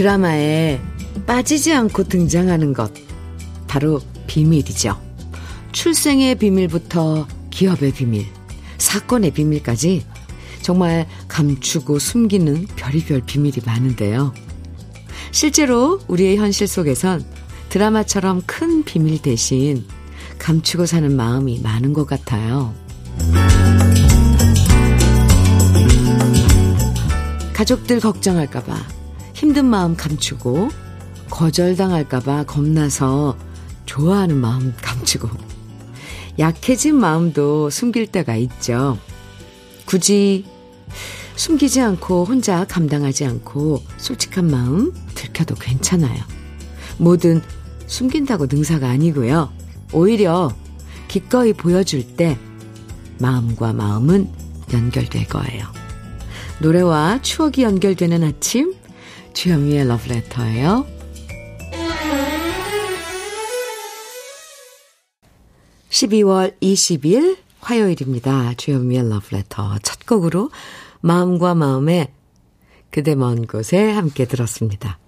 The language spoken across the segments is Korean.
드라마에 빠지지 않고 등장하는 것. 바로 비밀이죠. 출생의 비밀부터 기업의 비밀, 사건의 비밀까지 정말 감추고 숨기는 별의별 비밀이 많은데요. 실제로 우리의 현실 속에선 드라마처럼 큰 비밀 대신 감추고 사는 마음이 많은 것 같아요. 가족들 걱정할까봐 힘든 마음 감추고 거절당할까봐 겁나서 좋아하는 마음 감추고 약해진 마음도 숨길 때가 있죠. 굳이 숨기지 않고 혼자 감당하지 않고 솔직한 마음 들켜도 괜찮아요. 뭐든 숨긴다고 능사가 아니고요. 오히려 기꺼이 보여줄 때 마음과 마음은 연결될 거예요. 노래와 추억이 연결되는 아침 주현미의 러브레터예요. 12월 20일 화요일입니다. 주현미의 러브레터 첫 곡으로 마음과 마음의 그대 먼 곳에 함께 들었습니다.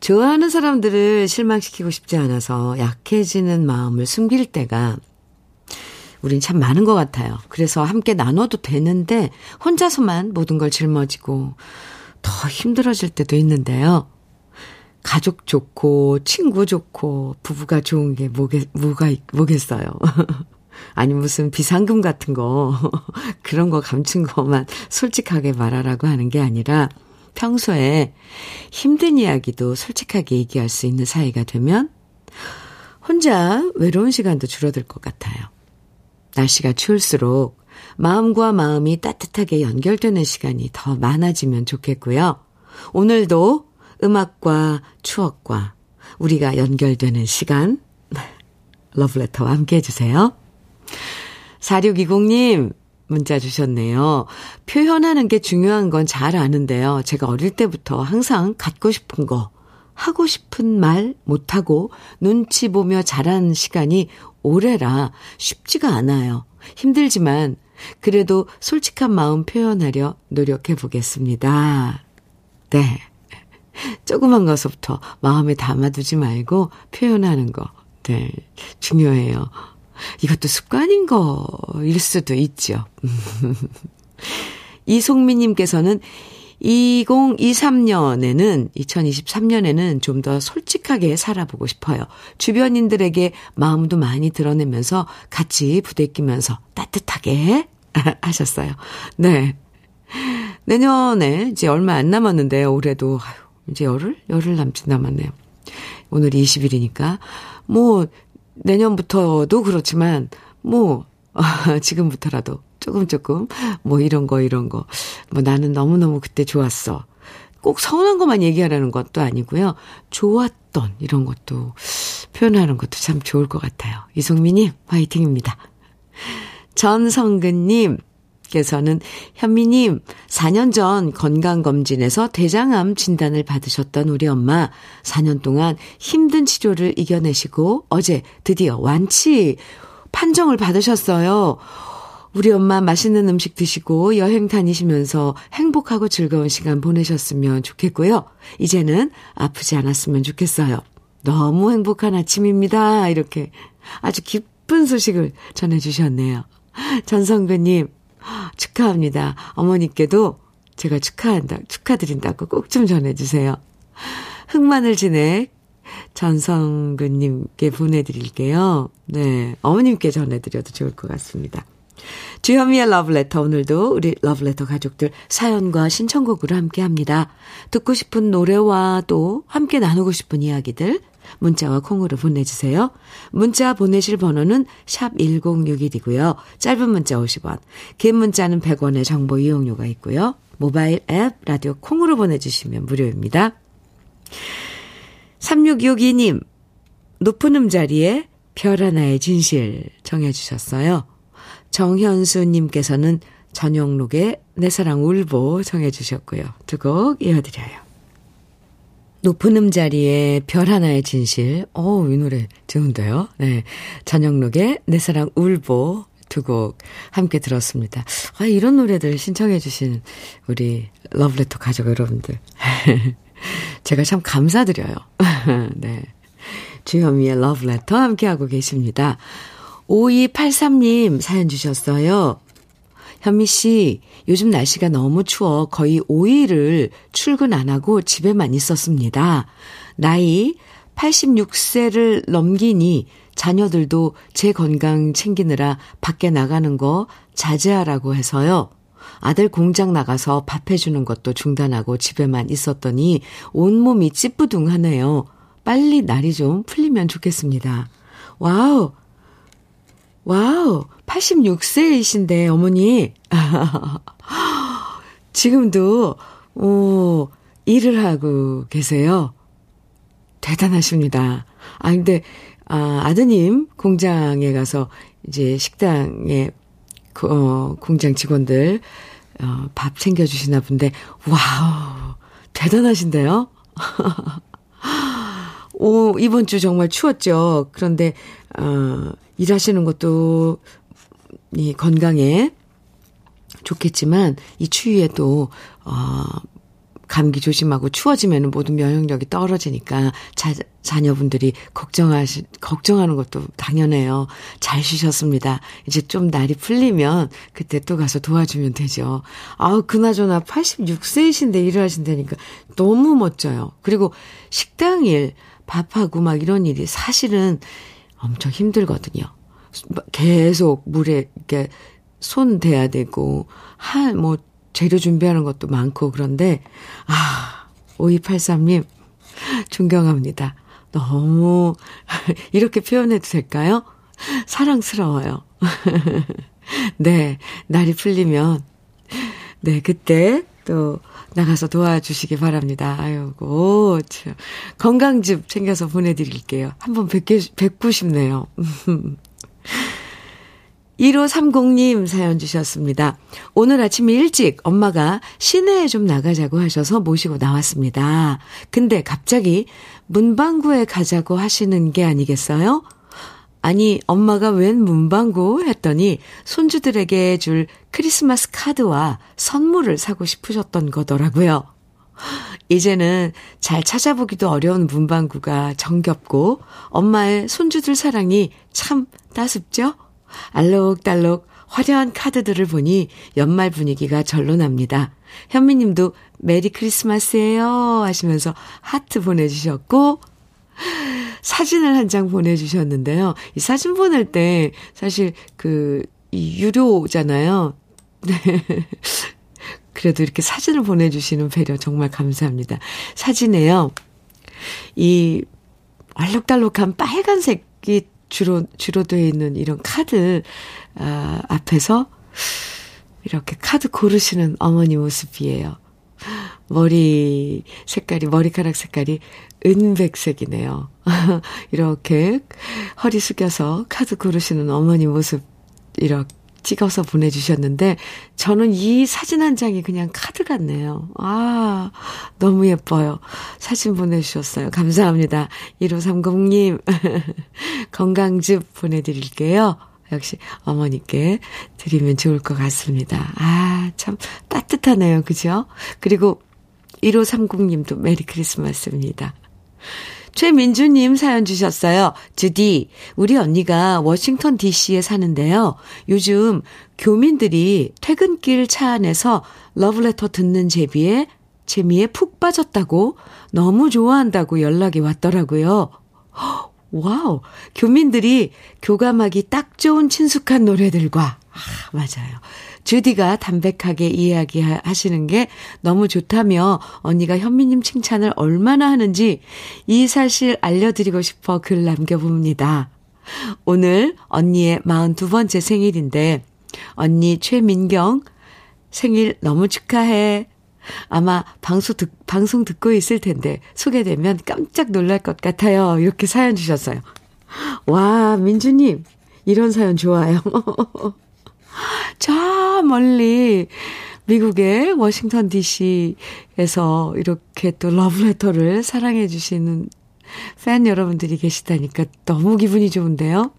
좋아하는 사람들을 실망시키고 싶지 않아서 약해지는 마음을 숨길 때가 우린 참 많은 것 같아요. 그래서 함께 나눠도 되는데 혼자서만 모든 걸 짊어지고 더 힘들어질 때도 있는데요. 가족 좋고 친구 좋고 부부가 좋은 게 뭐겠, 뭐가 뭐겠어요. 아니 무슨 비상금 같은 거 그런 거 감춘 것만 솔직하게 말하라고 하는 게 아니라 평소에 힘든 이야기도 솔직하게 얘기할 수 있는 사이가 되면 혼자 외로운 시간도 줄어들 것 같아요. 날씨가 추울수록 마음과 마음이 따뜻하게 연결되는 시간이 더 많아지면 좋겠고요. 오늘도 음악과 추억과 우리가 연결되는 시간, 러브레터와 함께 해주세요. 4620님, 문자 주셨네요. 표현하는 게 중요한 건 잘 아는데요. 제가 어릴 때부터 항상 갖고 싶은 거, 하고 싶은 말 못하고 눈치 보며 자란 시간이 오래라 쉽지가 않아요. 힘들지만 그래도 솔직한 마음 표현하려 노력해 보겠습니다. 네. 조그만 것부터 마음에 담아두지 말고 표현하는 거. 네. 중요해요. 이것도 습관인 거일 수도 있죠. 이송미님께서는 2023년에는, 2023년에는 좀 더 솔직하게 살아보고 싶어요. 주변인들에게 마음도 많이 드러내면서 같이 부대끼면서 따뜻하게 하셨어요. 네. 내년에 이제 얼마 안 남았는데, 올해도, 아유, 이제 열흘? 열흘 남짓 남았네요. 오늘 20일이니까. 뭐, 내년부터도 그렇지만, 뭐, 지금부터라도 조금 조금 뭐 이런 거 이런 거. 뭐 나는 너무너무 그때 좋았어. 꼭 서운한 것만 얘기하라는 것도 아니고요. 좋았던 이런 것도 표현하는 것도 참 좋을 것 같아요. 이송미님 화이팅입니다. 전성근님 께서는 현미님 4년 전 건강검진에서 대장암 진단을 받으셨던 우리 엄마 4년 동안 힘든 치료를 이겨내시고 어제 드디어 완치 판정을 받으셨어요. 우리 엄마 맛있는 음식 드시고 여행 다니시면서 행복하고 즐거운 시간 보내셨으면 좋겠고요. 이제는 아프지 않았으면 좋겠어요. 너무 행복한 아침입니다. 이렇게 아주 기쁜 소식을 전해주셨네요. 전성근님, 축하합니다. 어머니께도 제가 축하한다, 축하드린다고 꼭 좀 전해주세요. 흑마늘 진액 전성근님께 보내드릴게요. 네. 어머님께 전해드려도 좋을 것 같습니다. 주현미의 러브레터 오늘도 우리 러브레터 가족들 사연과 신청곡으로 함께 합니다. 듣고 싶은 노래와 또 함께 나누고 싶은 이야기들 문자와 콩으로 보내주세요. 문자 보내실 번호는 샵 1061이고요. 짧은 문자 50원, 긴 문자는 100원의 정보 이용료가 있고요. 모바일 앱 라디오 콩으로 보내주시면 무료입니다. 3662님 높은 음자리에 별 하나의 진실 정해주셨어요. 정현수님께서는 전영록의 내 사랑 울보 정해 주셨고요. 두 곡 이어드려요. 높은 음자리에 별 하나의 진실. 어, 이 노래 좋은데요. 네. 전영록의 내 사랑 울보 두 곡 함께 들었습니다. 아, 이런 노래들 신청해주신 우리 러브레터 가족 여러분들. 제가 참 감사드려요. 네. 주현미의 러브레터 함께하고 계십니다. 5283님 사연 주셨어요. 현미 씨, 요즘 날씨가 너무 추워 거의 5일을 출근 안 하고 집에만 있었습니다. 나이 86세를 넘기니 자녀들도 제 건강 챙기느라 밖에 나가는 거 자제하라고 해서요. 아들 공장 나가서 밥 해주는 것도 중단하고 집에만 있었더니 온몸이 찌뿌둥하네요. 빨리 날이 좀 풀리면 좋겠습니다. Wow! Wow! 86세이신데, 어머니. 지금도, 오, 일을 하고 계세요. 대단하십니다. 아, 근데, 아, 아드님 공장에 가서 이제 식당에, 어, 공장 직원들, 어, 밥 챙겨주시나 본데, 와우, 대단하신데요? 오, 이번 주 정말 추웠죠. 그런데, 어, 일하시는 것도, 이 건강에 좋겠지만, 이 추위에 또, 어, 감기 조심하고 추워지면 모든 면역력이 떨어지니까 자, 자녀분들이 걱정하시, 걱정하는 것도 당연해요. 잘 쉬셨습니다. 이제 좀 날이 풀리면 그때 또 가서 도와주면 되죠. 아우, 그나저나 86세이신데 일을 하신다니까 너무 멋져요. 그리고 식당 일, 밥하고 막 이런 일이 사실은 엄청 힘들거든요. 계속 물에 이렇게 손 대야 되고, 한, 뭐, 재료 준비하는 것도 많고 그런데, 아, 5283님, 존경합니다. 너무, 이렇게 표현해도 될까요? 사랑스러워요. 네, 날이 풀리면, 네, 그때 또 나가서 도와주시기 바랍니다. 아이고, 참. 건강즙 챙겨서 보내드릴게요. 한번 뵙게, 뵙고 싶네요. 1530님 사연 주셨습니다. 오늘 아침 일찍 엄마가 시내에 좀 나가자고 하셔서 모시고 나왔습니다. 근데 갑자기 문방구에 가자고 하시는 게 아니겠어요? 아니, 엄마가 웬 문방구? 했더니 손주들에게 줄 크리스마스 카드와 선물을 사고 싶으셨던 거더라고요. 이제는 잘 찾아보기도 어려운 문방구가 정겹고 엄마의 손주들 사랑이 참 따숩죠? 알록달록 화려한 카드들을 보니 연말 분위기가 절로 납니다. 현미 님도 메리 크리스마스예요 하시면서 하트 보내주셨고 사진을 한 장 보내주셨는데요. 이 사진 보낼 때 사실 그 이 유료잖아요. 네. 그래도 이렇게 사진을 보내주시는 배려 정말 감사합니다. 사진에요. 이 알록달록한 빨간색이 주로, 주로 되어 있는 이런 카드, 아, 앞에서 이렇게 카드 고르시는 어머니 모습이에요. 머리 색깔이, 머리카락 색깔이 은백색이네요. 이렇게 허리 숙여서 카드 고르시는 어머니 모습, 이렇게 찍어서 보내주셨는데, 저는 이 사진 한 장이 그냥 카드 같네요. 아, 너무 예뻐요. 사진 보내주셨어요. 감사합니다. 1530님, 건강즙 보내드릴게요. 역시 어머니께 드리면 좋을 것 같습니다. 아, 참 따뜻하네요. 그죠? 그리고 1530님도 메리 크리스마스입니다. 최민주님 사연 주셨어요. 주디, 우리 언니가 워싱턴 DC에 사는데요. 요즘 교민들이 퇴근길 차 안에서 러브레터 듣는 제비에, 재미에 푹 빠졌다고 너무 좋아한다고 연락이 왔더라고요. Wow. 교민들이 교감하기 딱 좋은 친숙한 노래들과, 아, 맞아요. 주디가 담백하게 이야기하시는 게 너무 좋다며 언니가 현미님 칭찬을 얼마나 하는지 이 사실 알려드리고 싶어 글 남겨봅니다. 오늘 언니의 42번째 생일인데 언니 최민경 생일 너무 축하해. 아마 방송, 듣, 방송 듣고 있을 텐데 소개되면 깜짝 놀랄 것 같아요. 이렇게 사연 주셨어요. 와, 민주님, 이런 사연 좋아요. 저 멀리 미국의 워싱턴 DC에서 이렇게 또 러브레터를 사랑해 주시는 팬 여러분들이 계시다니까 너무 기분이 좋은데요.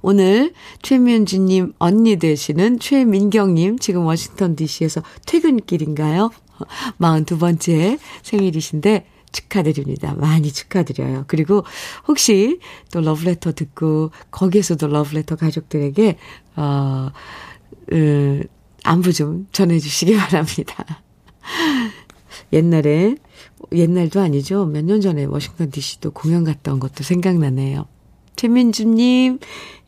오늘 최민주님 언니 되시는 최민경님 지금 워싱턴 DC에서 퇴근길인가요? 42번째 생일이신데 축하드립니다. 많이 축하드려요. 그리고 혹시 또 러브레터 듣고 거기에서도 러브레터 가족들에게 어, 으, 안부 좀 전해주시기 바랍니다. 옛날에 옛날도 아니죠. 몇 년 전에 워싱턴 DC도 공연 온 것도 생각나네요. 최민주님,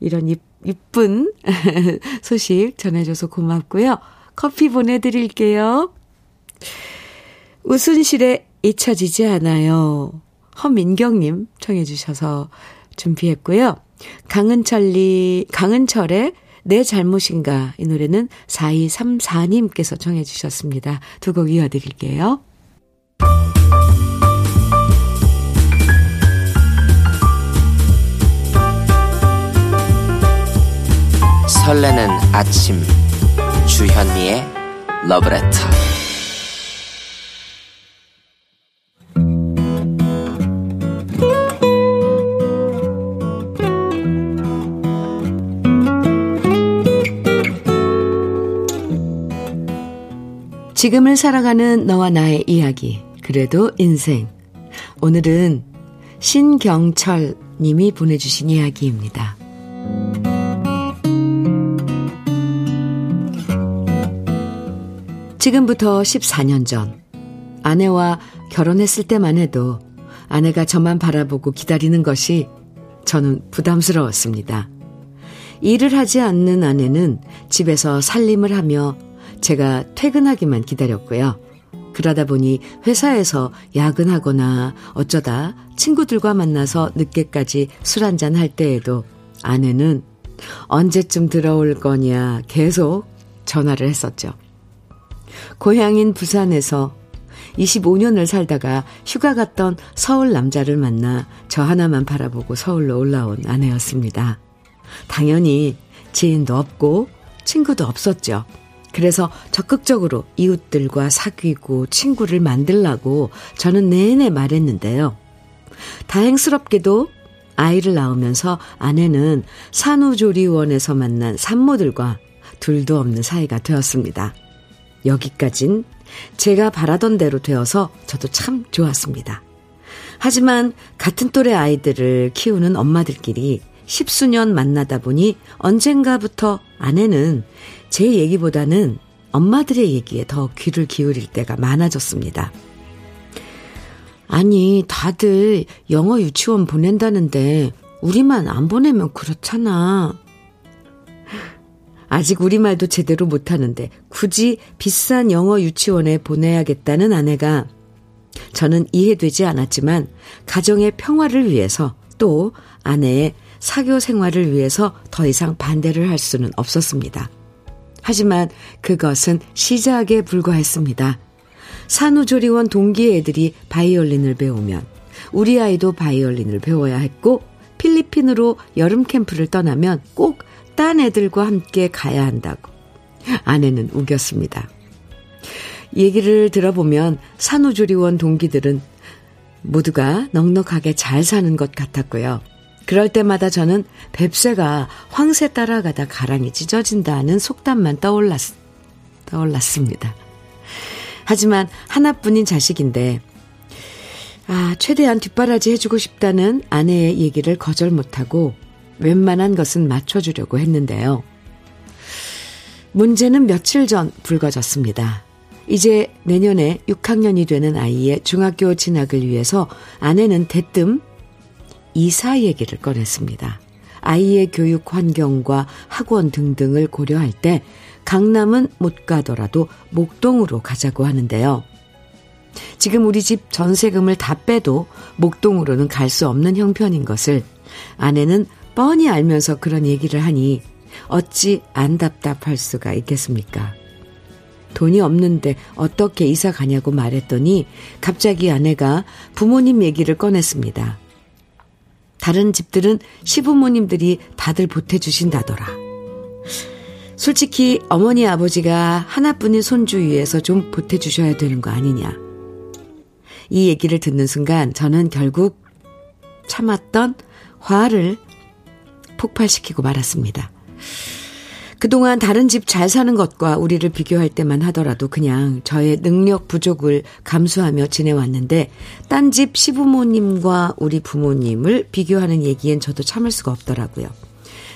이런 이, 이쁜 소식 전해줘서 고맙고요. 커피 보내드릴게요. 우순실에 잊혀지지 않아요. 허민경님 청해주셔서 준비했고요. 강은철리, 강은철의 내 잘못인가 이 노래는 4234님께서 청해주셨습니다. 두 곡 이어드릴게요. 설레는 아침 주현미의 러브레터 지금을 살아가는 너와 나의 이야기 그래도 인생 오늘은 신경철 님이 보내주신 이야기입니다. 지금부터 14년 전 아내와 결혼했을 때만 해도 아내가 저만 바라보고 기다리는 것이 저는 부담스러웠습니다. 일을 하지 않는 아내는 집에서 살림을 하며 제가 퇴근하기만 기다렸고요. 그러다 보니 회사에서 야근하거나 어쩌다 친구들과 만나서 늦게까지 술 한잔 할 때에도 아내는 언제쯤 들어올 거냐 계속 전화를 했었죠. 고향인 부산에서 25년을 살다가 휴가 갔던 서울 남자를 만나 저 하나만 바라보고 서울로 올라온 아내였습니다. 당연히 지인도 없고 친구도 없었죠. 그래서 적극적으로 이웃들과 사귀고 친구를 만들라고 저는 내내 말했는데요. 다행스럽게도 아이를 낳으면서 아내는 산후조리원에서 만난 산모들과 둘도 없는 사이가 되었습니다. 여기까진 제가 바라던 대로 되어서 저도 참 좋았습니다. 하지만 같은 또래 아이들을 키우는 엄마들끼리 십수년 만나다 보니 언젠가부터 아내는 제 얘기보다는 엄마들의 얘기에 더 귀를 기울일 때가 많아졌습니다. 아니, 다들 영어 유치원 보낸다는데 우리만 안 보내면 그렇잖아. 아직 우리말도 제대로 못하는데 굳이 비싼 영어 유치원에 보내야겠다는 아내가 저는 이해되지 않았지만 가정의 평화를 위해서 또 아내의 사교 생활을 위해서 더 이상 반대를 할 수는 없었습니다. 하지만 그것은 시작에 불과했습니다. 산후조리원 동기 애들이 바이올린을 배우면 우리 아이도 바이올린을 배워야 했고 필리핀으로 여름 캠프를 떠나면 꼭 딴 애들과 함께 가야 한다고. 아내는 우겼습니다. 얘기를 들어보면 산후조리원 동기들은 모두가 넉넉하게 잘 사는 것 같았고요. 그럴 때마다 저는 뱁새가 황새 따라가다 가랑이 찢어진다는 속담만 떠올랐, 떠올랐습니다. 하지만 하나뿐인 자식인데, 아, 최대한 뒷바라지 해주고 싶다는 아내의 얘기를 거절 못하고 웬만한 것은 맞춰주려고 했는데요. 문제는 며칠 전 불거졌습니다. 이제 내년에 6학년이 되는 아이의 중학교 진학을 위해서 아내는 대뜸 이사 얘기를 꺼냈습니다. 아이의 교육 환경과 학원 등등을 고려할 때 강남은 못 가더라도 목동으로 가자고 하는데요. 지금 우리 집 전세금을 다 빼도 목동으로는 갈 수 없는 형편인 것을 아내는 뻔히 알면서 그런 얘기를 하니 어찌 안 답답할 수가 있겠습니까? 돈이 없는데 어떻게 이사 가냐고 말했더니 갑자기 아내가 부모님 얘기를 꺼냈습니다. 다른 집들은 시부모님들이 다들 보태주신다더라. 솔직히 어머니 아버지가 하나뿐인 손주 위해서 좀 보태주셔야 되는 거 아니냐. 이 얘기를 듣는 순간 저는 결국 참았던 화를 폭발시키고 말았습니다. 그동안 다른 집 잘 사는 것과 우리를 비교할 때만 하더라도 그냥 저의 능력 부족을 감수하며 지내왔는데 딴 집 시부모님과 우리 부모님을 비교하는 얘기엔 저도 참을 수가 없더라고요.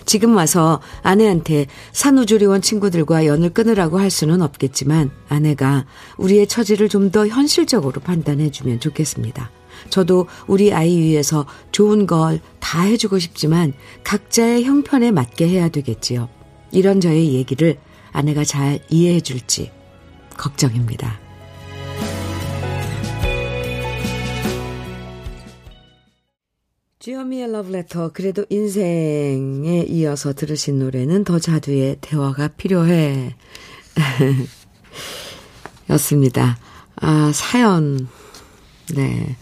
지금 와서 아내한테 산후조리원 친구들과 연을 끊으라고 할 수는 없겠지만 아내가 우리의 처지를 좀 더 현실적으로 판단해주면 좋겠습니다. 저도 우리 아이 위해서 좋은 걸 다 해주고 싶지만 각자의 형편에 맞게 해야 되겠지요. 이런 저의 얘기를 아내가 잘 이해해 줄지 걱정입니다. 주현미의 러브레터 그래도 인생에 이어서 들으신 노래는 더 자두의 대화가 필요해 였습니다. 아 사연 네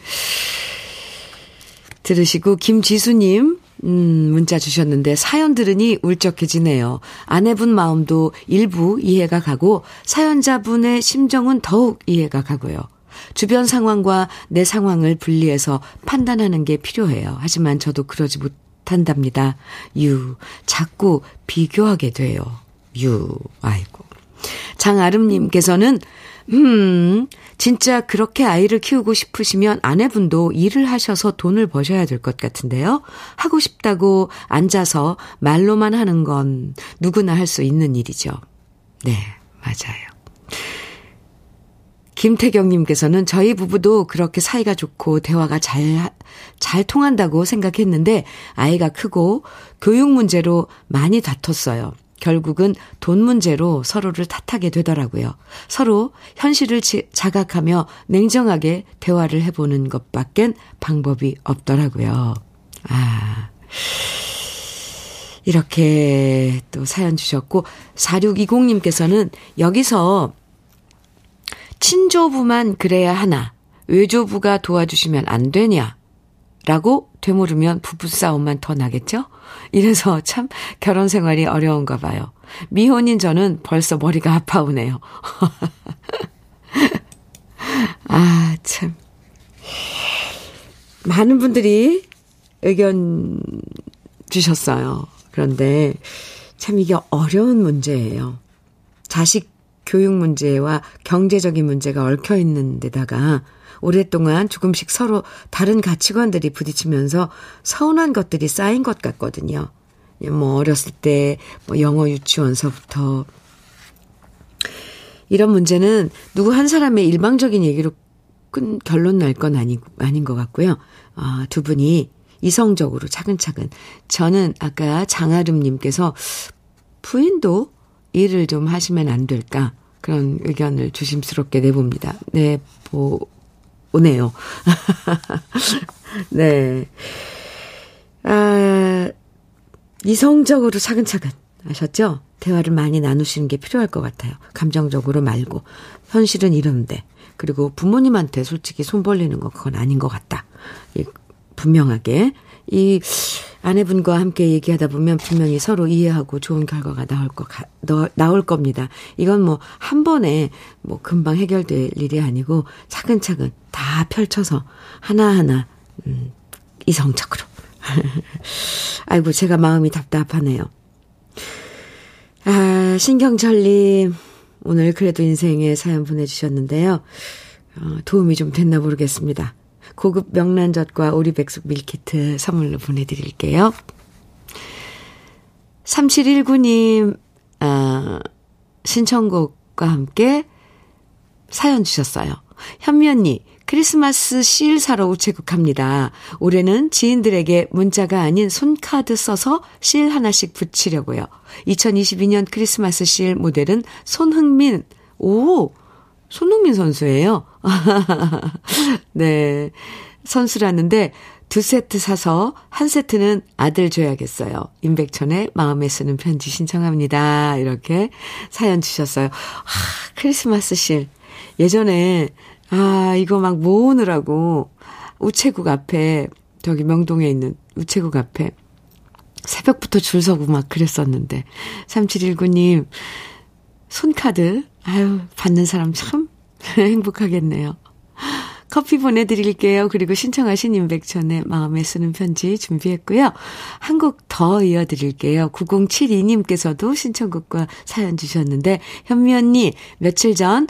들으시고 김지수님 음, 문자 주셨는데 사연 들으니 울적해지네요. 아내분 마음도 일부 이해가 가고 사연자분의 심정은 더욱 이해가 가고요. 주변 상황과 내 상황을 분리해서 판단하는 게 필요해요. 하지만 저도 그러지 못한답니다. 유, 자꾸 비교하게 돼요. 유, 아이고. 장아름님께서는, 음, 진짜 그렇게 아이를 키우고 싶으시면 아내분도 일을 하셔서 돈을 버셔야 될 것 같은데요. 하고 싶다고 앉아서 말로만 하는 건 누구나 할 수 있는 일이죠. 네, 맞아요. 김태경님께서는 저희 부부도 그렇게 사이가 좋고 대화가 잘, 잘 통한다고 생각했는데 아이가 크고 교육 문제로 많이 다퉜어요. 결국은 돈 문제로 서로를 탓하게 되더라고요. 서로 현실을 자각하며 냉정하게 대화를 해보는 것밖엔 방법이 없더라고요. 아. 이렇게 또 사연 주셨고, 4620님께서는 여기서 친조부만 그래야 하나, 외조부가 도와주시면 안 되냐, 라고 되물으면 부부싸움만 더 나겠죠? 이래서 참 결혼 생활이 어려운가 봐요. 미혼인 저는 벌써 머리가 아파오네요. 아, 참. 많은 분들이 의견 주셨어요. 그런데 참 이게 어려운 문제예요. 자식 교육 문제와 경제적인 문제가 얽혀 있는 데다가 오랫동안 조금씩 서로 다른 가치관들이 부딪히면서 서운한 것들이 쌓인 것 같거든요. 뭐 어렸을 때 뭐 영어 유치원서부터 이런 문제는 누구 한 사람의 일방적인 얘기로 끈 결론 날 건 아니 아닌 것 같고요. 아, 두 분이 이성적으로 차근차근 저는 아까 장아름 님께서 부인도 일을 좀 하시면 안 될까 그런 의견을 조심스럽게 내봅니다. 내 보 오네요. 네. 아, 이성적으로 차근차근 하셨죠? 대화를 많이 나누시는 게 필요할 것 같아요. 감정적으로 말고. 현실은 이런데. 그리고 부모님한테 솔직히 손 벌리는 거 그건 아닌 것 같다. 분명하게. 이 아내분과 함께 얘기하다 보면 분명히 서로 이해하고 좋은 결과가 나올 거 나올 겁니다. 이건 뭐 한 번에 뭐 금방 해결될 일이 아니고 차근차근 다 펼쳐서 하나하나 음 이성적으로. 아이고 제가 마음이 답답하네요. 아, 신경철님 오늘 그래도 인생에 사연 보내주셨는데요. 어, 도움이 좀 됐나 모르겠습니다. 고급 명란젓과 오리백숙 밀키트 선물로 보내드릴게요. 3719님, 아, 신청곡과 함께 사연 주셨어요. 현미 언니, 크리스마스 실 사러 우체국 갑니다. 올해는 지인들에게 문자가 아닌 손카드 써서 실 하나씩 붙이려고요. 2022년 크리스마스 실 모델은 손흥민. 오! 손흥민 선수예요. 네. 선수라는데 두 세트 사서 한 세트는 아들 줘야겠어요. 임백천의 마음에 쓰는 편지 신청합니다. 이렇게 사연 주셨어요. 아, 크리스마스 실. 예전에, 아, 이거 막 모으느라고 우체국 앞에, 저기 명동에 있는 우체국 앞에 새벽부터 줄 서고 막 그랬었는데. 3719님, 손카드, 아유, 받는 사람 참 행복하겠네요. 커피 보내드릴게요. 그리고 신청하신 임백천의 마음에 쓰는 편지 준비했고요. 한 곡 더 이어드릴게요. 9072님께서도 신청곡과 사연 주셨는데, 현미 언니, 며칠 전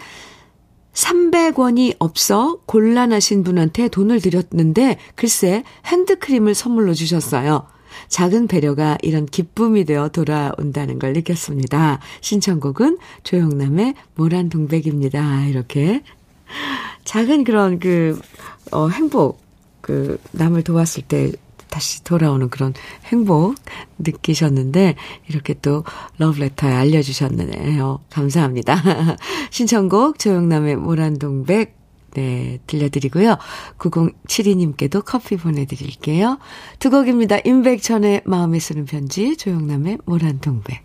300원이 없어 곤란하신 분한테 돈을 드렸는데, 글쎄, 핸드크림을 선물로 주셨어요. 작은 배려가 이런 기쁨이 되어 돌아온다는 걸 느꼈습니다. 신청곡은 조영남의 모란 동백입니다. 이렇게. 작은 그런 그, 어, 행복, 그, 남을 도왔을 때 다시 돌아오는 그런 행복 느끼셨는데, 이렇게 또 러브레터에 알려주셨네요. 감사합니다. 신청곡 조영남의 모란동백 네, 들려드리고요. 9072님께도 커피 보내드릴게요. 두 곡입니다. 임백천의 마음에 쓰는 편지, 조영남의 모란동백.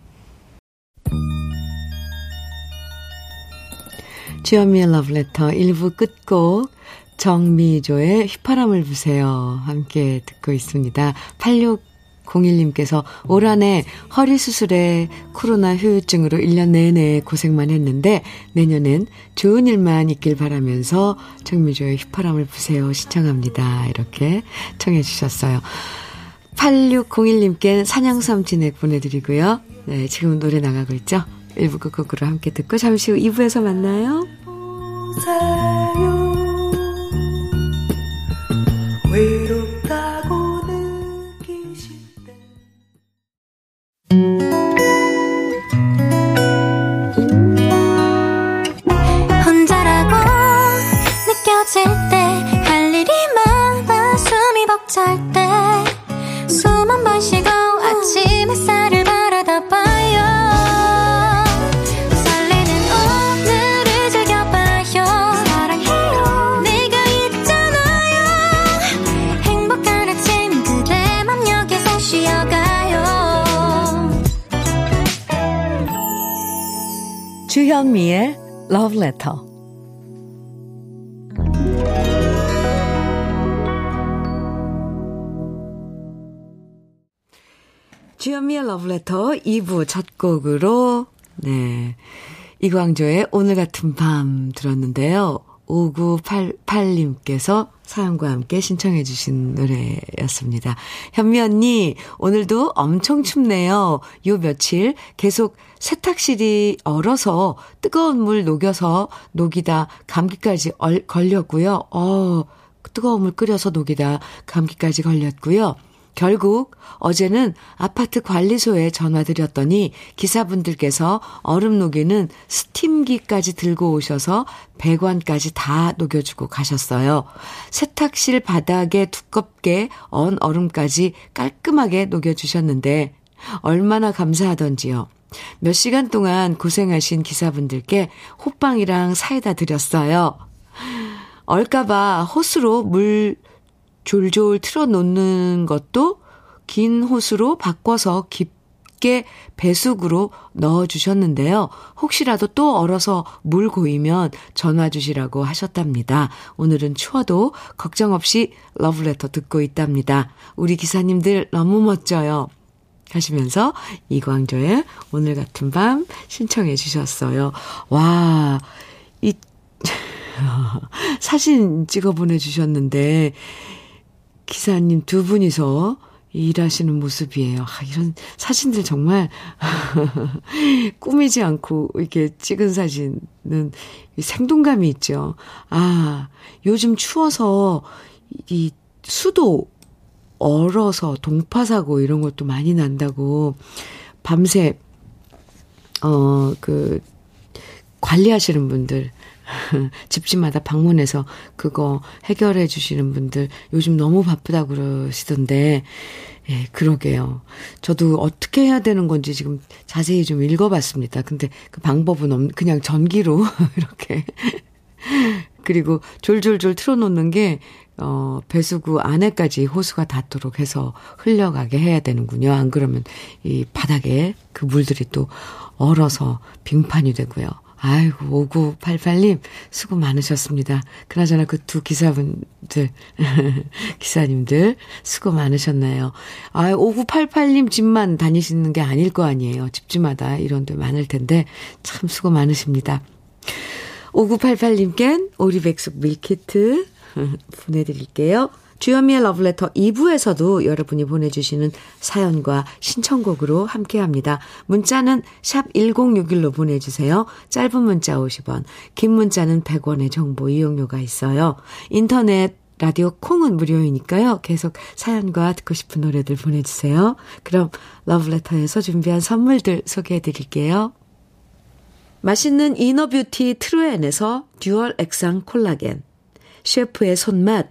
주현미의 러브레터 1부 끝곡 정미조의 휘파람을 부세요. 함께 듣고 있습니다. 8601님께서 올 한해 허리 수술에 코로나 후유증으로 1년 내내 고생만 했는데 내년엔 좋은 일만 있길 바라면서 정미조의 휘파람을 부세요. 시청합니다. 이렇게 청해 주셨어요. 8601님께 산양삼 진액 보내드리고요. 네, 지금 노래 나가고 있죠? 1부 끝곡으로 함께 듣고 잠시 후 2부에서 만나요. 외롭다 러브레터 2부 첫 곡으로, 네. 이광조의 오늘 같은 밤 들었는데요. 5988님께서 사연과 함께 신청해 주신 노래였습니다. 현미 언니, 오늘도 엄청 춥네요. 요 며칠 계속 세탁실이 얼어서 뜨거운 물 녹여서 녹이다 감기까지 얼, 걸렸고요. 어, 뜨거운 물 끓여서 녹이다 감기까지 걸렸고요. 결국 어제는 아파트 관리소에 전화드렸더니 기사분들께서 얼음 녹이는 스팀기까지 들고 오셔서 배관까지 다 녹여주고 가셨어요. 세탁실 바닥에 두껍게 언 얼음까지 깔끔하게 녹여주셨는데 얼마나 감사하던지요. 몇 시간 동안 고생하신 기사분들께 호빵이랑 사이다 드렸어요. 얼까봐 호스로 물 졸졸 틀어놓는 것도 긴 호수로 바꿔서 깊게 배숙으로 넣어주셨는데요. 혹시라도 또 얼어서 물 고이면 전화 주시라고 하셨답니다. 오늘은 추워도 걱정 없이 러브레터 듣고 있답니다. 우리 기사님들 너무 멋져요. 하시면서 이광조의 오늘 같은 밤 신청해 주셨어요. 와, 이, 사진 찍어 보내주셨는데, 기사님 두 분이서 일하시는 모습이에요. 아, 이런 사진들 정말 꾸미지 않고 이렇게 찍은 사진은 생동감이 있죠. 아, 요즘 추워서 이 수도 얼어서 동파사고 이런 것도 많이 난다고 밤새 어, 그 관리하시는 분들 집집마다 방문해서 그거 해결해 주시는 분들 요즘 너무 바쁘다 그러시던데, 예, 그러게요. 저도 어떻게 해야 되는 건지 지금 자세히 좀 읽어봤습니다. 근데 그 방법은 없, 그냥 전기로 이렇게. 그리고 졸졸졸 틀어놓는 게, 어, 배수구 안에까지 호수가 닿도록 해서 흘려가게 해야 되는군요. 안 그러면 이 바닥에 그 물들이 또 얼어서 빙판이 되고요. 아이고, 5988님, 수고 많으셨습니다. 그나저나 그 두 기사분들, 기사님들, 수고 많으셨나요? 아, 5988님 집만 다니시는 게 아닐 거 아니에요. 집집마다 이런 데 많을 텐데, 참 수고 많으십니다. 5988님껜 오리백숙 밀키트 보내드릴게요. 주현미의 러브레터 2부에서도 여러분이 보내주시는 사연과 신청곡으로 함께합니다. 문자는 샵 1061로 보내주세요. 짧은 문자 50원, 긴 문자는 100원의 정보 이용료가 있어요. 인터넷 라디오 콩은 무료이니까요. 계속 사연과 듣고 싶은 노래들 보내주세요. 그럼 러브레터에서 준비한 선물들 소개해 드릴게요. 맛있는 inner beauty 트루엔에서 dual 액상 콜라겐, 셰프의 손맛,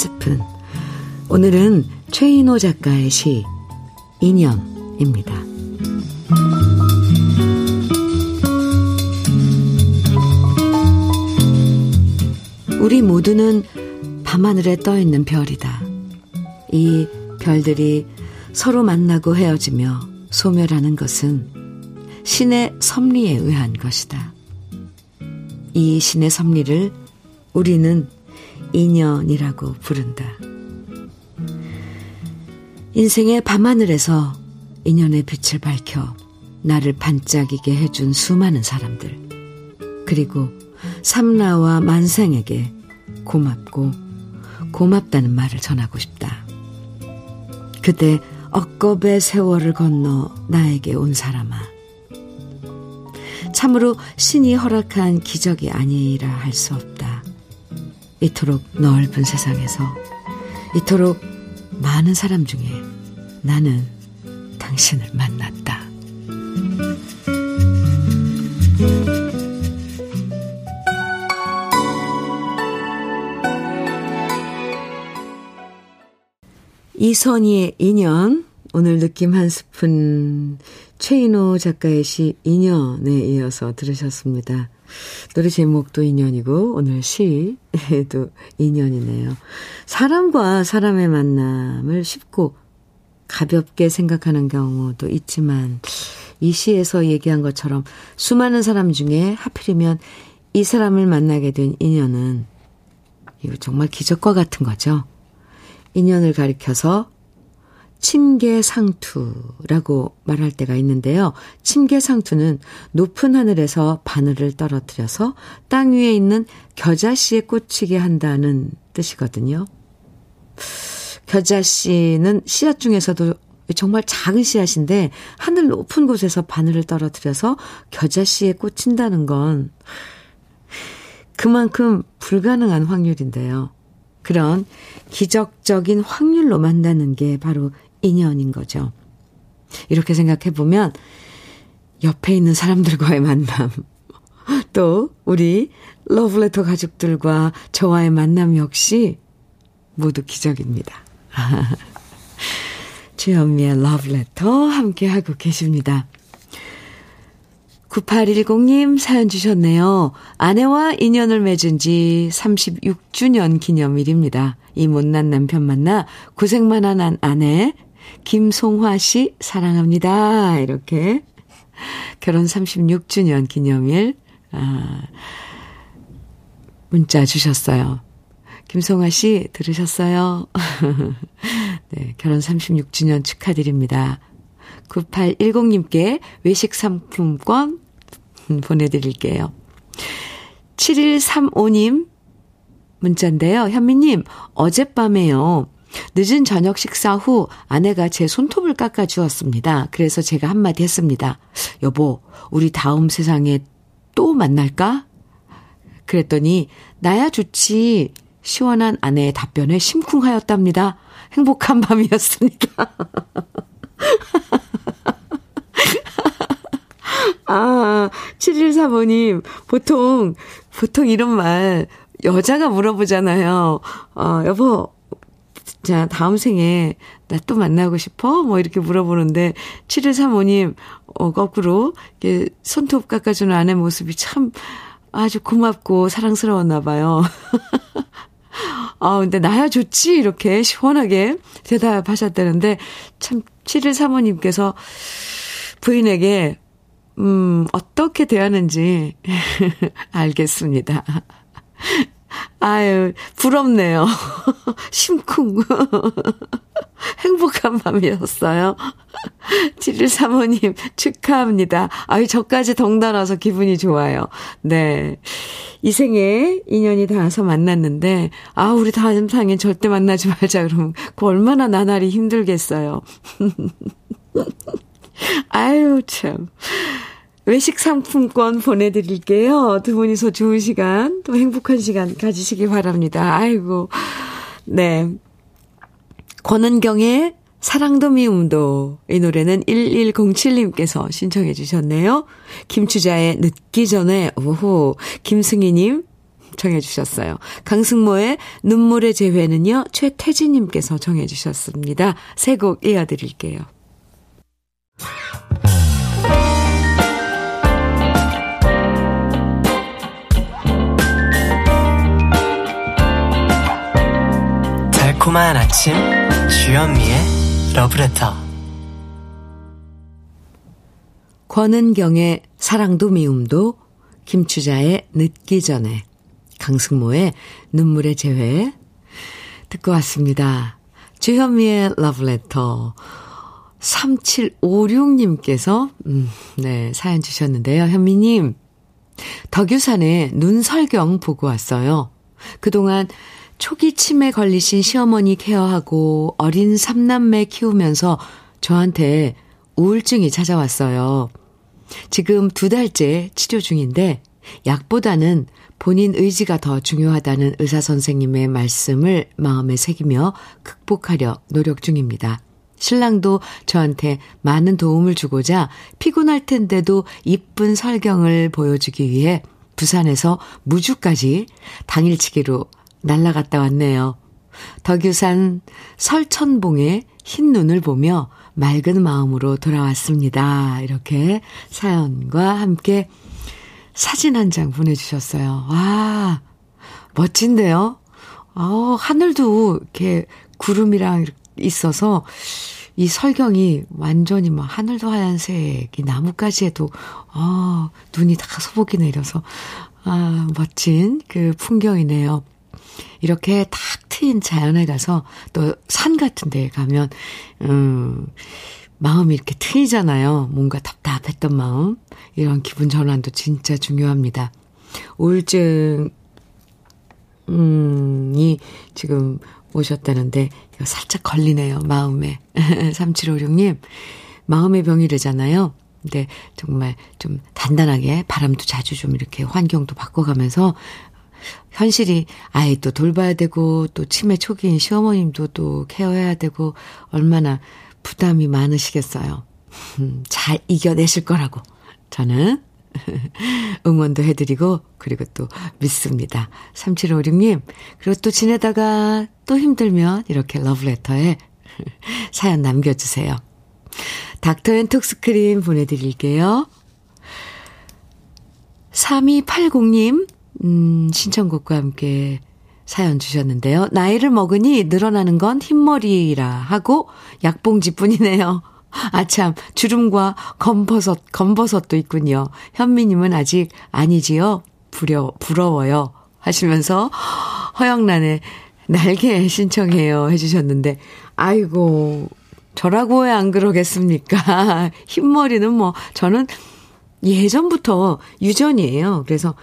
스푼. 오늘은 최인호 작가의 시 인연입니다. 우리 모두는 밤하늘에 떠 있는 별이다. 이 별들이 서로 만나고 헤어지며 소멸하는 것은 신의 섭리에 의한 것이다. 이 신의 섭리를 우리는 인연이라고 부른다. 인생의 밤하늘에서 인연의 빛을 밝혀 나를 반짝이게 해준 수많은 사람들. 그리고 삼라와 만생에게 고맙고 고맙다는 말을 전하고 싶다. 그대 억겁의 세월을 건너 나에게 온 사람아. 참으로 신이 허락한 기적이 아니라 할 수 없다. 이토록 넓은 세상에서 이토록 많은 사람 중에 나는 당신을 만났다. 이선희의 인연, 오늘 느낌 한 스푼, 최인호 작가의 시 인연에 이어서 들으셨습니다. 노래 제목도 인연이고 오늘 시도 인연이네요. 사람과 사람의 만남을 쉽고 가볍게 생각하는 경우도 있지만 이 시에서 얘기한 것처럼 수많은 사람 중에 하필이면 이 사람을 만나게 된 인연은 이거 정말 기적과 같은 거죠. 인연을 가리켜서 침계상투라고 말할 때가 있는데요. 침계상투는 높은 하늘에서 바늘을 떨어뜨려서 땅 위에 있는 겨자씨에 꽂히게 한다는 뜻이거든요. 겨자씨는 씨앗 중에서도 정말 작은 씨앗인데 하늘 높은 곳에서 바늘을 떨어뜨려서 겨자씨에 꽂힌다는 건 그만큼 불가능한 확률인데요. 그런 기적적인 확률로 만나는 게 바로 인연인 거죠. 이렇게 생각해 보면 옆에 있는 사람들과의 만남, 또 우리 러브레터 가족들과 저와의 만남 역시 모두 기적입니다. 주현미의 러브레터 함께하고 계십니다. 9810님 사연 주셨네요. 아내와 인연을 맺은 지 36주년 기념일입니다. 이 못난 남편 만나 고생만 한 아내 김송화 씨 사랑합니다. 이렇게 결혼 36주년 기념일 아, 문자 주셨어요. 김송아 씨 들으셨어요? 네, 결혼 36주년 축하드립니다. 9810님께 외식 상품권 보내드릴게요. 7135님 문자인데요. 현미님, 어젯밤에요. 늦은 저녁 식사 후 아내가 제 손톱을 깎아주었습니다. 그래서 제가 한마디 했습니다. 여보, 우리 다음 세상에 또 만날까? 그랬더니, 나야 좋지. 시원한 아내의 답변에 심쿵하였답니다. 행복한 밤이었습니다. 아, 7135님, 보통, 보통 이런 말, 여자가 물어보잖아요. 어, 여보, 자, 다음 생에 나 또 만나고 싶어? 뭐 이렇게 물어보는데, 7135님, 어, 거꾸로, 이게 손톱 깎아주는 아내 모습이 참 아주 고맙고 사랑스러웠나 봐요. 아, 근데 나야 좋지. 이렇게 시원하게 대답하셨다는데, 참, 7일 사모님께서 부인에게, 음, 어떻게 대하는지 알겠습니다. 아유, 부럽네요. 심쿵. 행복한 밤이었어요. 7135님, 축하합니다. 아유, 저까지 덩달아서 기분이 좋아요. 네. 이 생에 인연이 닿아서 만났는데, 아, 우리 다음 상에 절대 만나지 말자, 그러면, 그 얼마나 나날이 힘들겠어요. 아유, 참. 외식 상품권 보내드릴게요. 두 분이서 좋은 시간, 또 행복한 시간 가지시기 바랍니다. 아이고. 네. 권은경의 사랑도 미움도 이 노래는 1107님께서 신청해 주셨네요. 김추자의 늦기 전에 오호 김승희님 청해 주셨어요. 강승모의 눈물의 재회는요 최태진님께서 정해 주셨습니다. 세 곡 이어드릴게요. 달콤한 아침 주현미의 러브레터 권은경의 사랑도 미움도 김추자의 늦기 전에 강승모의 눈물의 재회 듣고 왔습니다. 주현미의 러브레터 3756님께서 음, 네, 사연 주셨는데요. 현미님 덕유산에 눈 설경 보고 왔어요. 그동안 초기 치매 걸리신 시어머니 케어하고 어린 삼남매 키우면서 저한테 우울증이 찾아왔어요. 지금 두 달째 치료 중인데 약보다는 본인 의지가 더 중요하다는 의사 선생님의 말씀을 마음에 새기며 극복하려 노력 중입니다. 신랑도 저한테 많은 도움을 주고자 피곤할 텐데도 이쁜 설경을 보여주기 위해 부산에서 무주까지 당일치기로 날라갔다 왔네요. 덕유산 설천봉의 흰 눈을 보며 맑은 마음으로 돌아왔습니다. 이렇게 사연과 함께 사진 한 장 보내주셨어요. 와, 멋진데요? 어, 하늘도 이렇게 구름이랑 있어서 이 설경이 완전히 막 하늘도 하얀색 이 나뭇가지에도 어, 눈이 다 소복이 내려서 아, 멋진 그 풍경이네요. 이렇게 탁 트인 자연에 가서 또 산 같은 데 가면, 음, 마음이 이렇게 트이잖아요. 뭔가 답답했던 마음. 이런 기분 전환도 진짜 중요합니다. 우울증, 음,이 지금 오셨다는데, 이거 살짝 걸리네요. 마음에. 3756님, 마음의 병이래잖아요. 근데 정말 좀 단단하게 바람도 자주 좀 이렇게 환경도 바꿔가면서 현실이 아이도 돌봐야 되고 또 치매 초기인 시어머님도 또 케어해야 되고 얼마나 부담이 많으시겠어요. 음, 잘 이겨내실 거라고 저는 응원도 해드리고 그리고 또 믿습니다. 3756님 그리고 또 지내다가 또 힘들면 이렇게 러브레터에 사연 남겨주세요. 닥터앤톡스크림 보내드릴게요. 3280님 음, 신청곡과 함께 사연 주셨는데요. 나이를 먹으니 늘어나는 건 흰머리라 하고 약봉지뿐이네요. 아참, 주름과 검버섯, 검버섯도 있군요. 현미님은 아직 아니지요? 부려, 부러워요. 하시면서 허영란의 날개 신청해요. 해주셨는데, 아이고, 저라고 왜안 그러겠습니까? 흰머리는 뭐, 저는 예전부터 유전이에요. 그래서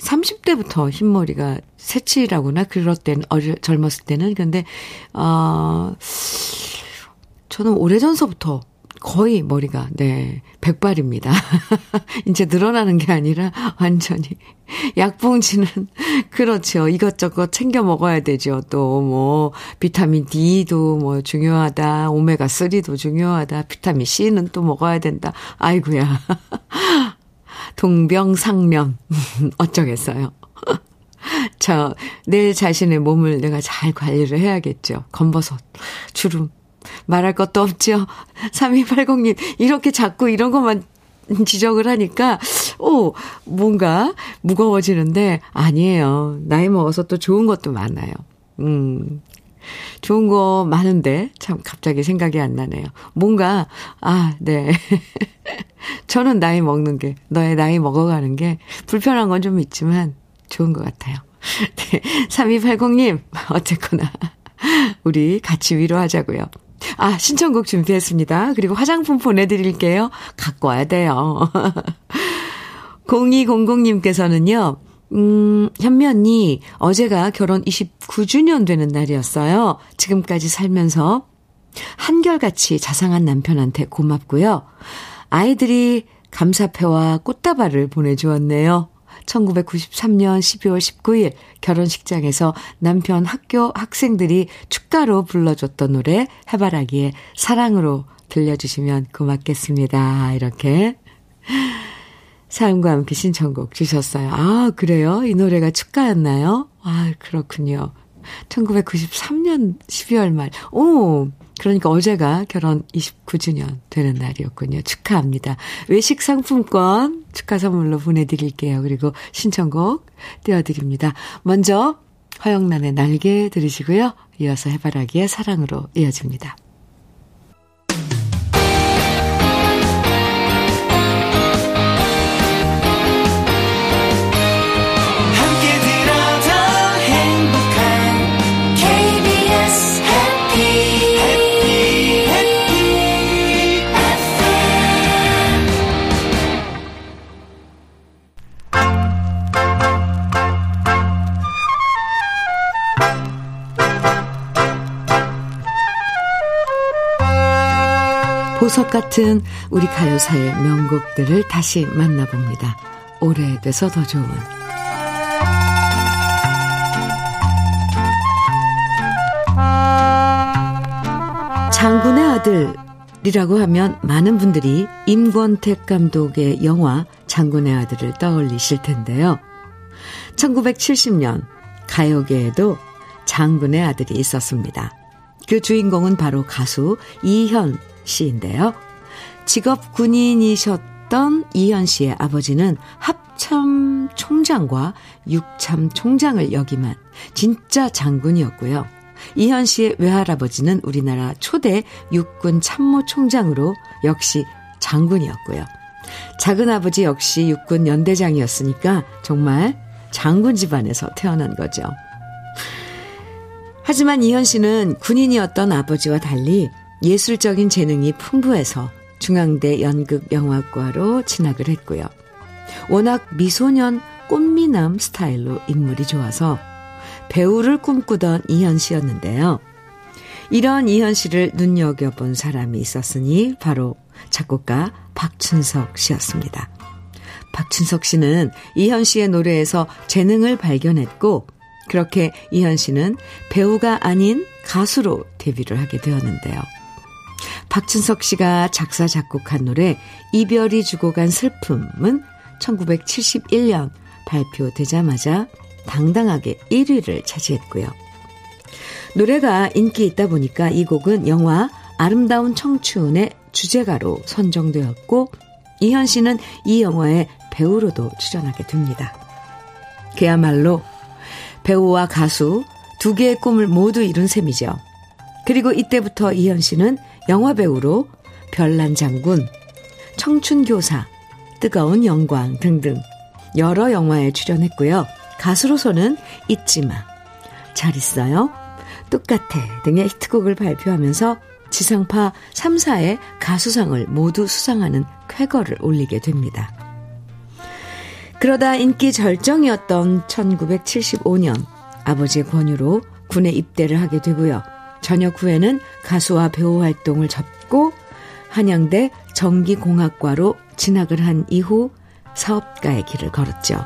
30대부터 흰머리가 새치라구나. 그럴 땐, 어려, 젊었을 때는. 근데, 어, 저는 오래전서부터 거의 머리가, 네, 백발입니다. 이제 늘어나는 게 아니라 완전히. 약봉지는, 그렇죠. 이것저것 챙겨 먹어야 되죠. 또 뭐, 비타민 D도 뭐 중요하다. 오메가 3도 중요하다. 비타민 C는 또 먹어야 된다. 아이구야. 동병상련. 어쩌겠어요. 저, 내 자신의 몸을 내가 잘 관리를 해야겠죠. 검버섯, 주름. 말할 것도 없죠. 3280님, 이렇게 자꾸 이런 것만 지적을 하니까, 오, 뭔가 무거워지는데, 아니에요. 나이 먹어서 또 좋은 것도 많아요. 음, 좋은 거 많은데, 참 갑자기 생각이 안 나네요. 뭔가, 아, 네. 저는 나이 먹는 게, 너의 나이 먹어가는 게 불편한 건 좀 있지만 좋은 것 같아요. 네. 3280님, 어쨌거나, 우리 같이 위로하자고요. 아, 신청곡 준비했습니다. 그리고 화장품 보내드릴게요. 갖고 와야 돼요. 0200님께서는요, 음, 현미 언니, 어제가 결혼 29주년 되는 날이었어요. 지금까지 살면서 한결같이 자상한 남편한테 고맙고요. 아이들이 감사패와 꽃다발을 보내주었네요. 1993년 12월 19일 결혼식장에서 남편 학교 학생들이 축가로 불러줬던 노래 해바라기에 사랑으로 들려주시면 고맙겠습니다. 이렇게 사연과 함께 신청곡 주셨어요. 아, 그래요? 이 노래가 축가였나요? 아, 그렇군요. 1993년 12월 말. 오, 그러니까 어제가 결혼 29주년 되는 날이었군요. 축하합니다. 외식 상품권 축하 선물로 보내드릴게요. 그리고 신청곡 띄워드립니다. 먼저 허영란의 날개 들으시고요. 이어서 해바라기의 사랑으로 이어집니다. 보석 같은 우리 가요사의 명곡들을 다시 만나봅니다. 오래돼서 더 좋은 장군의 아들이라고 하면 많은 분들이 임권택 감독의 영화 장군의 아들을 떠올리실 텐데요. 1970년 가요계에도 장군의 아들이 있었습니다. 그 주인공은 바로 가수 이현 씨인데요. 직업 군인이셨던 이현 씨의 아버지는 합참 총장과 육참 총장을 역임한 진짜 장군이었고요. 이현 씨의 외할아버지는 우리나라 초대 육군 참모총장으로 역시 장군이었고요. 작은 아버지 역시 육군 연대장이었으니까 정말 장군 집안에서 태어난 거죠. 하지만 이현 씨는 군인이었던 아버지와 달리 예술적인 재능이 풍부해서 중앙대 연극영화과로 진학을 했고요. 워낙 미소년 꽃미남 스타일로 인물이 좋아서 배우를 꿈꾸던 이현 씨였는데요. 이런 이현 씨를 눈여겨본 사람이 있었으니 바로 작곡가 박춘석 씨였습니다. 박춘석 씨는 이현 씨의 노래에서 재능을 발견했고, 그렇게 이현 씨는 배우가 아닌 가수로 데뷔를 하게 되었는데요. 박춘석 씨가 작사, 작곡한 노래, 이별이 주고 간 슬픔은 1971년 발표되자마자 당당하게 1위를 차지했고요. 노래가 인기 있다 보니까 이 곡은 영화 아름다운 청춘의 주제가로 선정되었고, 이현 씨는 이 영화의 배우로도 출연하게 됩니다. 그야말로 배우와 가수 두 개의 꿈을 모두 이룬 셈이죠. 그리고 이때부터 이현 씨는 영화 배우로 별난 장군, 청춘 교사, 뜨거운 영광 등등 여러 영화에 출연했고요. 가수로서는 잊지마, 잘 있어요, 똑같아 등의 히트곡을 발표하면서 지상파 3사의 가수상을 모두 수상하는 쾌거를 올리게 됩니다. 그러다 인기 절정이었던 1975년 아버지의 권유로 군에 입대를 하게 되고요. 전역 후에는 가수와 배우 활동을 접고 한양대 전기공학과로 진학을 한 이후 사업가의 길을 걸었죠.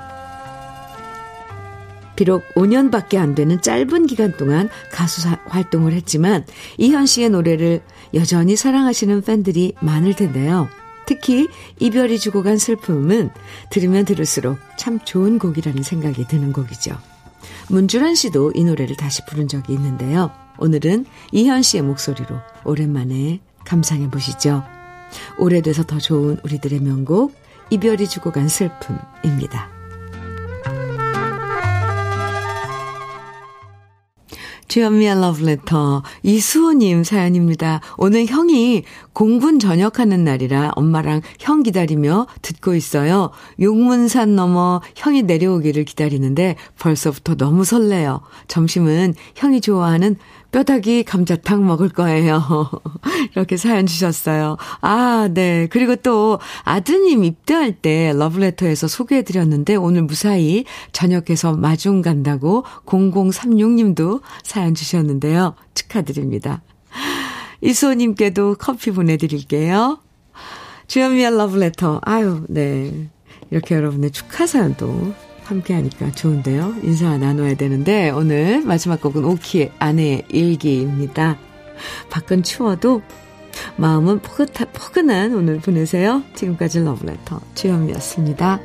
비록 5년밖에 안 되는 짧은 기간 동안 가수 활동을 했지만 이현 씨의 노래를 여전히 사랑하시는 팬들이 많을 텐데요. 특히 이별이 주고 간 슬픔은 들으면 들을수록 참 좋은 곡이라는 생각이 드는 곡이죠. 문주란 씨도 이 노래를 다시 부른 적이 있는데요. 오늘은 이현 씨의 목소리로 오랜만에 감상해 보시죠. 오래돼서 더 좋은 우리들의 명곡 이별이 주고 간 슬픔입니다. 주현미의 러브레터 이수호님 사연입니다. 오늘 형이 공군 전역하는 날이라 엄마랑 형 기다리며 듣고 있어요. 용문산 넘어 형이 내려오기를 기다리는데 벌써부터 너무 설레요. 점심은 형이 좋아하는 뼈다귀 감자탕 먹을 거예요. 이렇게 사연 주셨어요. 아, 네. 그리고 또 아드님 입대할 때 러브레터에서 소개해드렸는데 오늘 무사히 저녁에서 마중 간다고 0036님도 사연 주셨는데요. 축하드립니다. 이수호님께도 커피 보내드릴게요. 주현미의 러브레터. 아유, 네. 이렇게 여러분의 축하 사연도 함께 하니까 좋은데요. 인사 나눠야 되는데 오늘 마지막 곡은 오키의 아내의 일기입니다. 밖은 추워도 마음은 포근한, 포근한 오늘 보내세요. 지금까지 러브레터 주현미였습니다.